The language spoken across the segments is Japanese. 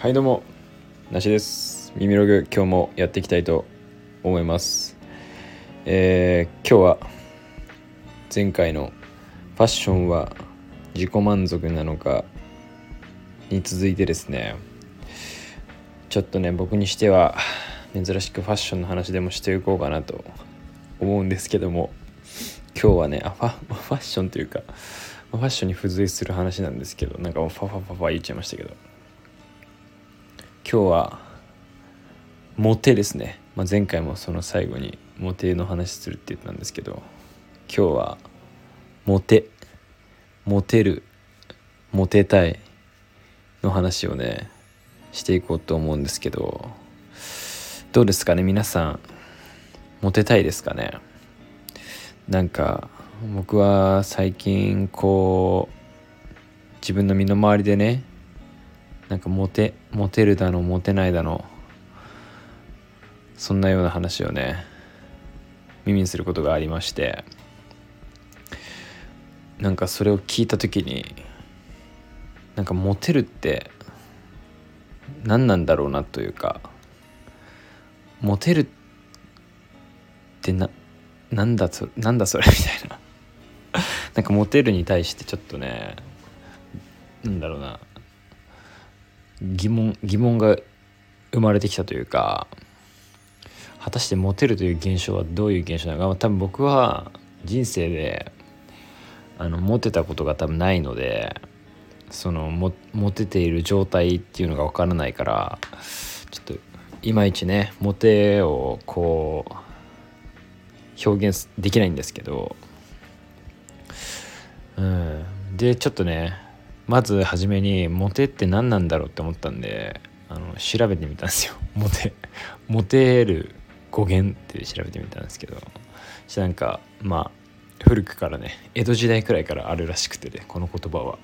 はいどうも。なしです。耳ログ今日もやっていきたいと思います。えー、今日は前回のファッションは自己満足なのかに続いてですね。ちょっとね僕にしては珍しくファッションの話でもしていこうかなと思うんですけども今日はねあファファッションというかファッションに付随する話なんですけどなんかもうファファファファ言っちゃいましたけど。今日はモテですね、まあ、前回もその最後にモテの話するって言ったんですけど今日はモテモテるモテたいの話をねしていこうと思うんですけどどうですかね？皆さんモテたいですかね？なんか僕は最近こう自分の身の回りでねなんかモテモテるだのモテないだのそんなような話をね耳にすることがありましてなんかそれを聞いた時になんかモテるって何なんだろうなというかモテるってななんだそなんだそれみたいな。なんかモテるに対してちょっとねなんだろうな。疑問疑問が生まれてきたというか果たしてモテるという現象はどういう現象なのか。多分僕は人生であのモテたことが多分ないのでそのモモテている状態っていうのが分からないからちょっといまいちねモテをこう表現できないんですけど。うん。でちょっとねまず初めにモテって何なんだろうって思ったんであの調べてみたんですよ。モテモテる語源って調べてみたんですけど。したなんかまあ古くからね江戸時代くらいからあるらしくてねこの言葉は。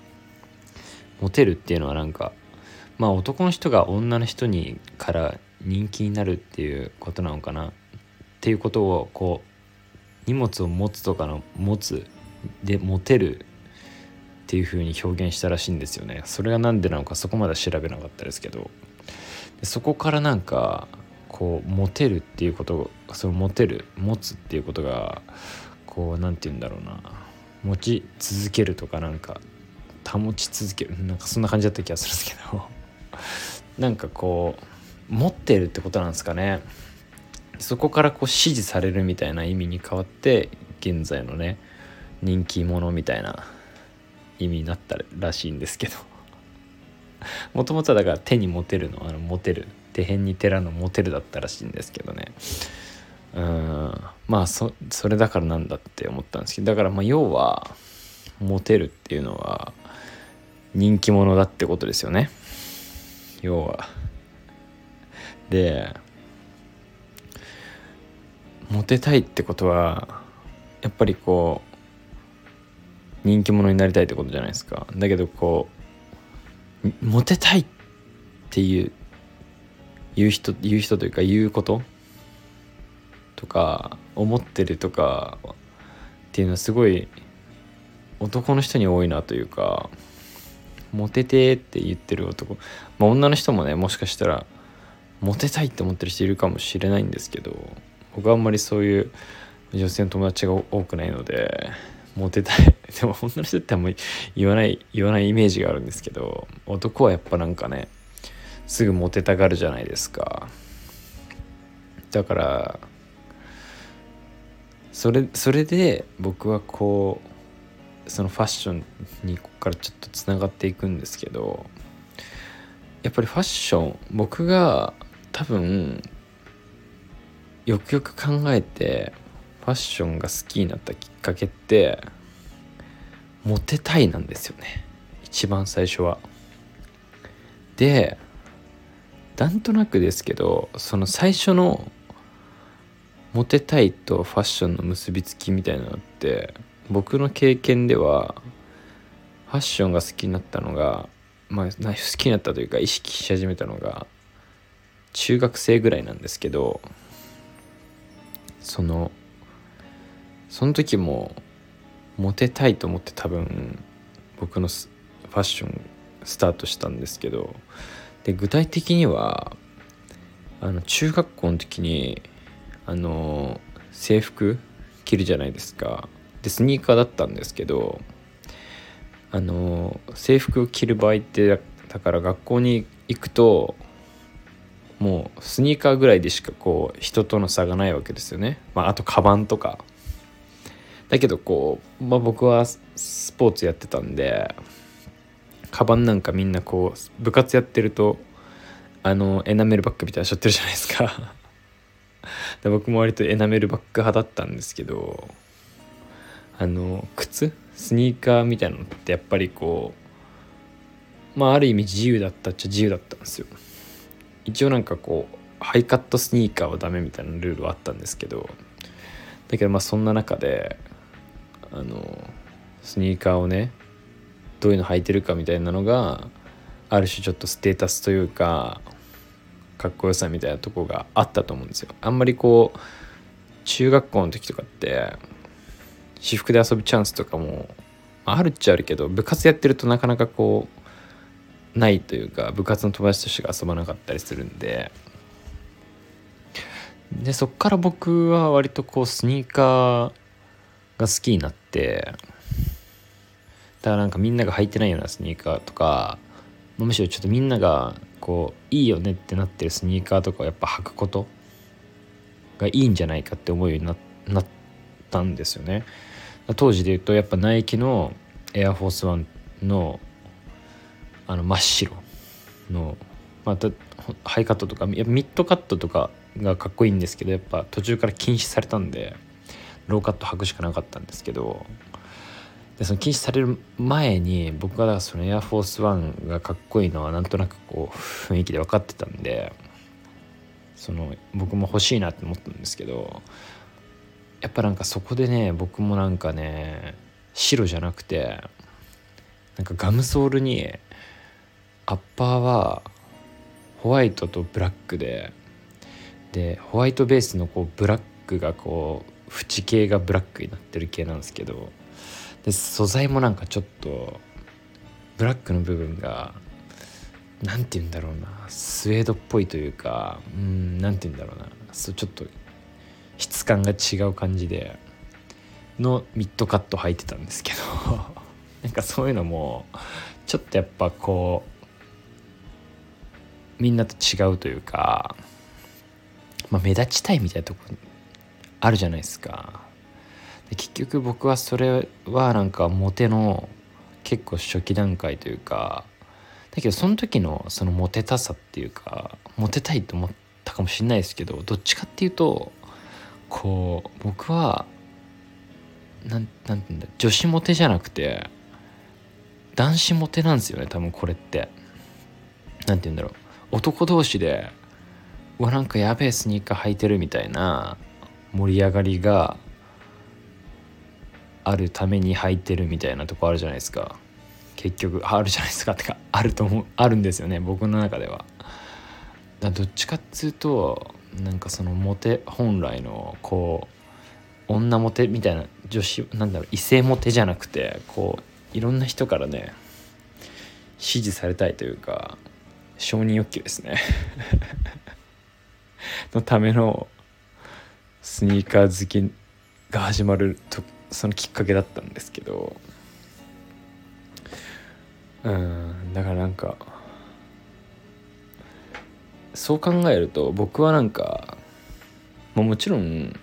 モテるっていうのはなんかまあ男の人が女の人にから人気になるっていうことなのかなっていうことをこう荷物を持つとかの持つでモテるっていう風に表現したらしいんですよね。それが何でなのかそこまで調べなかったですけど。そこからなんかこうモテるっていうことそのモテる持つっていうことがこう何て言うんだろうな。持ち続けるとかなんか保ち続ける。なんかそんな感じだった気がするんですけど。なんかこう持ってるってことなんですかね。そこからこう支持されるみたいな意味に変わって現在のね人気者みたいな意味になったらしいんですけど。もともとはだから手に持てるのあの持てる。手辺に寺の持てるだったらしいんですけどね。うん。まあそそれだからなんだって思ったんですけど。だからまあ要はモテるっていうのは人気者だってことですよね。要は。でモテたいってことはやっぱりこう人気者になりたいってことじゃないですか。だけどこうモテたいっていう言う人言う人というか言うこと？とか思ってるとかっていうのはすごい男の人に多いなというかモテてって言ってる男。まあ女の人もねもしかしたらモテたいって思ってる人いるかもしれないんですけど僕はあんまりそういう女性の友達が多くないのでモテたい。でも女の人ってあんまり言わない言わないイメージがあるんですけど男はやっぱなんかねすぐモテたがるじゃないですか。だからそれそれで僕はこうそのファッションにここからちょっとつながっていくんですけどやっぱりファッション僕が多分よくよく考えてファッションが好きになったきっかけってモテたいなんですよね一番最初は。でなんとなくですけどその最初のモテたいとファッションの結びつきみたいなのって僕の経験ではファッションが好きになったのがまあ好きになったというか意識し始めたのが中学生ぐらいなんですけどそのその時もモテたいと思って多分僕のファッションスタートしたんですけどで具体的にはあの中学校の時にあの制服着るじゃないですか。でスニーカーだったんですけどあの制服を着る場合ってだから学校に行くともうスニーカーぐらいでしかこう人との差がないわけですよね、まあ、あとカバンとか。だけどこう、まあ、僕はスポーツやってたんでカバンなんかみんなこう部活やってるとあのエナメルバッグみたいなの背負ってるじゃないですか。で僕も割とエナメルバッグ派だったんですけどあの靴？スニーカーみたいなのってやっぱりこうまあある意味自由だったっちゃ自由だったんですよ。一応なんかこうハイカットスニーカーはダメみたいなルールはあったんですけどだけどまあそんな中であのスニーカーをねどういうの履いてるかみたいなのがある種ちょっとステータスというかかっこよさみたいなとこがあったと思うんですよ。あんまりこう中学校の時とかって私服で遊ぶチャンスとかもあるっちゃあるけど部活やってるとなかなかこうないというか部活の友達として遊ばなかったりするんで。でそっから僕は割とこうスニーカーが好きになってだからなんかみんなが履いてないようなスニーカーとかむしろちょっとみんながこういいよねってなってるスニーカーとかをやっぱ履くことがいいんじゃないかって思うようになったんですよね。当時で言うとやっぱナイキのエアフォースワンのあの真っ白のまたハイカットとかやっぱミッドカットとかがかっこいいんですけどやっぱ途中から禁止されたんでローカット履くしかなかったんですけどでその禁止される前に僕がそのエアフォースワンがかっこいいのはなんとなくこう雰囲気で分かってたんでその僕も欲しいなって思ったんですけどやっぱなんかそこでね僕もなんかね白じゃなくてなんかガムソールにアッパーはホワイトとブラックででホワイトベースのこうブラックがこう縁系がブラックになってる系なんですけどで素材もなんかちょっとブラックの部分が何て言うんだろうなスウェードっぽいというかうん何て言うんだろうなそうちょっと質感が違う感じでのミッドカット履いてたんですけど なんかそういうのもちょっとやっぱこうみんなと違うというか、まあ、目立ちたいみたいなとこあるじゃないですか。で結局僕はそれはなんかモテの結構初期段階というかだけどその時のそのモテたさっていうかモテたいと思ったかもしれないですけどどっちかっていうとこう僕はなんなんて言うんだ女子モテじゃなくて男子モテなんですよね多分これって。何て言うんだろう。男同士でうわなんかやべえスニーカー履いてるみたいな盛り上がりがあるために履いてるみたいなとこあるじゃないですか。結局あるじゃないですか。ってかあると思うあるんですよね。僕の中では。だどっちかっつうとなんかそのモテ本来のこう女モテみたいな女子なんだろう異性モテじゃなくてこういろんな人からね支持されたいというか承認欲求ですね。のためのスニーカー好きが始まるとそのきっかけだったんですけどうんだからなんかそう考えると僕はなんか、まあ、もちろん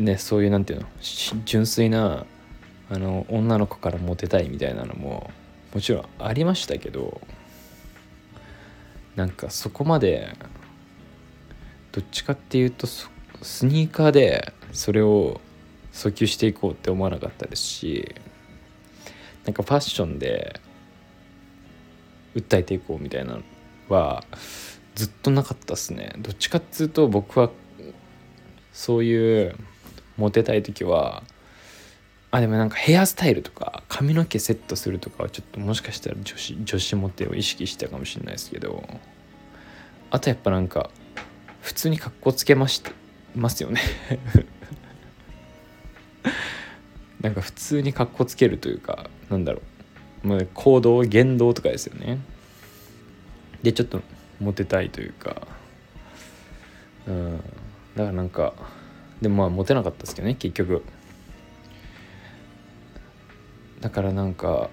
ねそういうなんていうの純粋なあの女の子からモテたいみたいなのももちろんありましたけどなんかそこまでどっちかっていうとそスニーカーでそれを訴求していこうって思わなかったですしなんかファッションで訴えていこうみたいなのはずっとなかったっすね。どっちかっつうと僕はそういうモテたい時はあでもなんかヘアスタイルとか髪の毛セットするとかはちょっともしかしたら女子女子モテを意識したかもしれないですけどあとやっぱなんか普通に格好つけましてますよね。なんか普通にかっこつけるというかなんだろう、まあ、行動言動とかですよね。でちょっとモテたいというか。うん。だからなんかでもまあモテなかったですけどね結局。だからなんか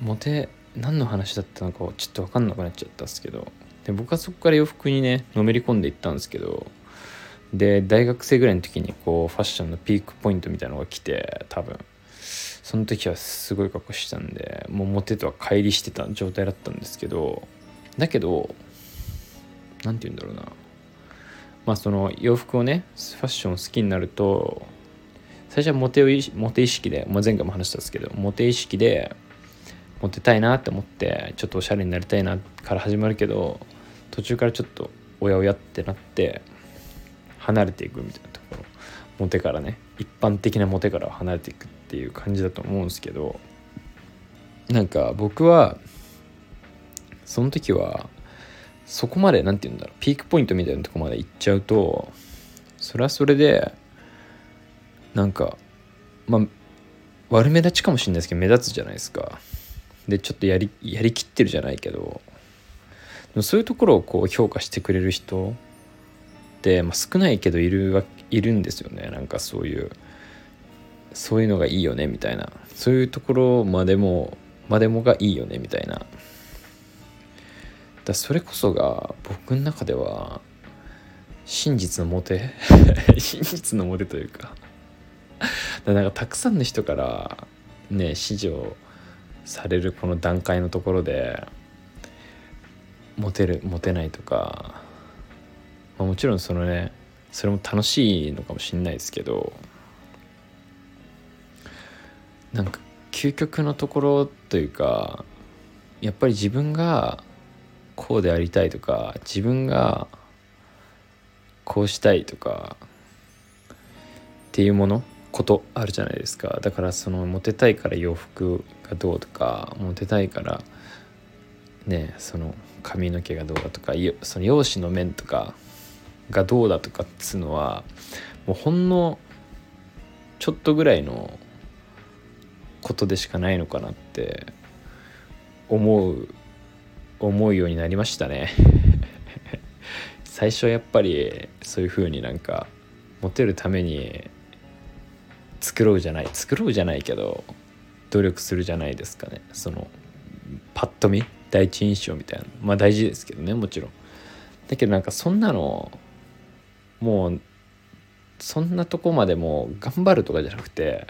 モテ何の話だったのかちょっと分かんなくなっちゃったんですけど。で僕はそこから洋服にねのめり込んでいったんですけどで大学生ぐらいの時にこうファッションのピークポイントみたいなのが来て多分。その時はすごい格好してたんでもうモテとは乖離してた状態だったんですけどだけど何て言うんだろうな。まあその洋服をねファッション好きになると最初はモテをモテ意識で、まあ、前回も話したんですけどモテ意識でモテたいなって思ってちょっとおしゃれになりたいなから始まるけど途中からちょっとおやおやってなって離れていくみたいなところ。モテからね。一般的なモテから離れていくっていう感じだと思うんですけど。なんか僕はその時はそこまで何て言うんだろう。ピークポイントみたいなとこまで行っちゃうとそれはそれでなんかまあ悪目立ちかもしれないですけど目立つじゃないですか。でちょっとやりやりきってるじゃないけどそういうところをこう評価してくれる人って、まあ、少ないけどいるいるんですよね。なんかそういうそういうのがいいよねみたいな。そういうところまでもまでもがいいよねみたいな。だそれこそが僕の中では真実のモテ？真実のモテというか。だなんかたくさんの人からね支持をされるこの段階のところでモテるモテないとかまあ、もちろんそのねそれも楽しいのかもしんないですけどなんか究極のところというかやっぱり自分がこうでありたいとか自分がこうしたいとかっていうものことあるじゃないですか。だからそのモテたいから洋服がどうとかモテたいからねその髪の毛がどうだとかその容姿の面とかがどうだとかっつうのはもうほんのちょっとぐらいのことでしかないのかなって思う思うようになりましたね。最初はやっぱりそういう風になんかモテるために作ろうじゃない作ろうじゃないけど努力するじゃないですかね。そのパッと見。第一印象みたいな。まあ大事ですけどねもちろん。だけどなんかそんなのもうそんなとこまでも頑張るとかじゃなくて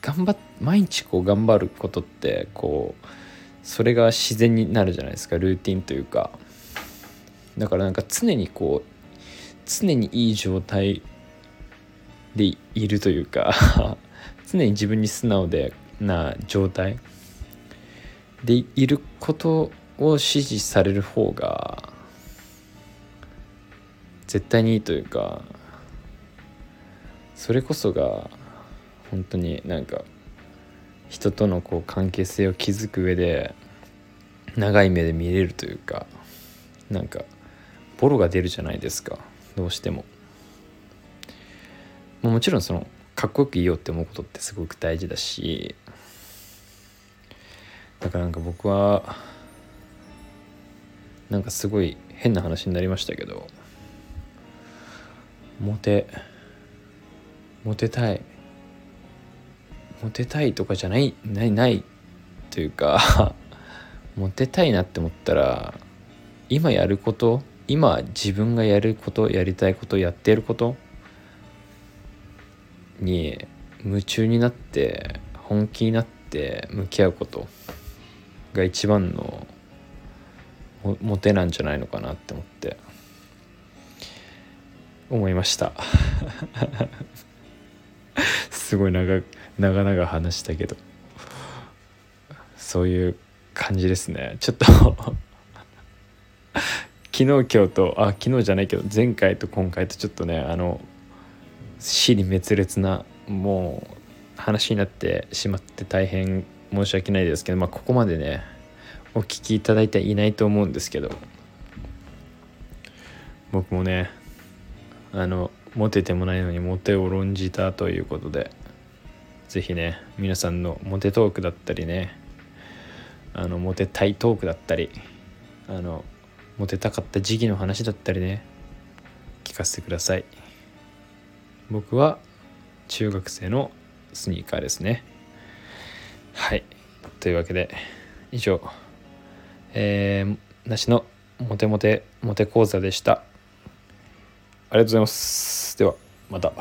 頑張っ毎日こう頑張ることってこうそれが自然になるじゃないですかルーティンというか。だからなんか常にこう常にいい状態でいるというか 常に自分に素直でな状態。でいることを支持される方が絶対にいいというかそれこそが本当になんか人とのこう関係性を築く上で長い目で見れるというかなんかボロが出るじゃないですかどうしても。もちろんそのかっこよくいいよって思うことってすごく大事だしだからなんか僕はなんかすごい変な話になりましたけどモテモテたいモテたいとかじゃないないないというか モテたいなって思ったら今やること今自分がやることやりたいことやってることに夢中になって本気になって向き合うことが一番のモテなんじゃないのかなって思って。思いました。すごい長長々話したけど。そういう感じですね。ちょっと。昨日今日とあ昨日じゃないけど前回と今回とちょっとねあの死に滅裂なもう話になってしまって大変申し訳ないですけど、まあ、ここまでねお聞きいただいていないと思うんですけど僕もねあのモテてもないのにモテを論じたということで是非ね皆さんのモテトークだったりねあのモテたいトークだったりあのモテたかった時期の話だったりね聞かせてください。僕は中学生のスニーカーですね。はい。というわけで以上えー、梨のモテモテモテ講座でした。ありがとうございます。ではまた。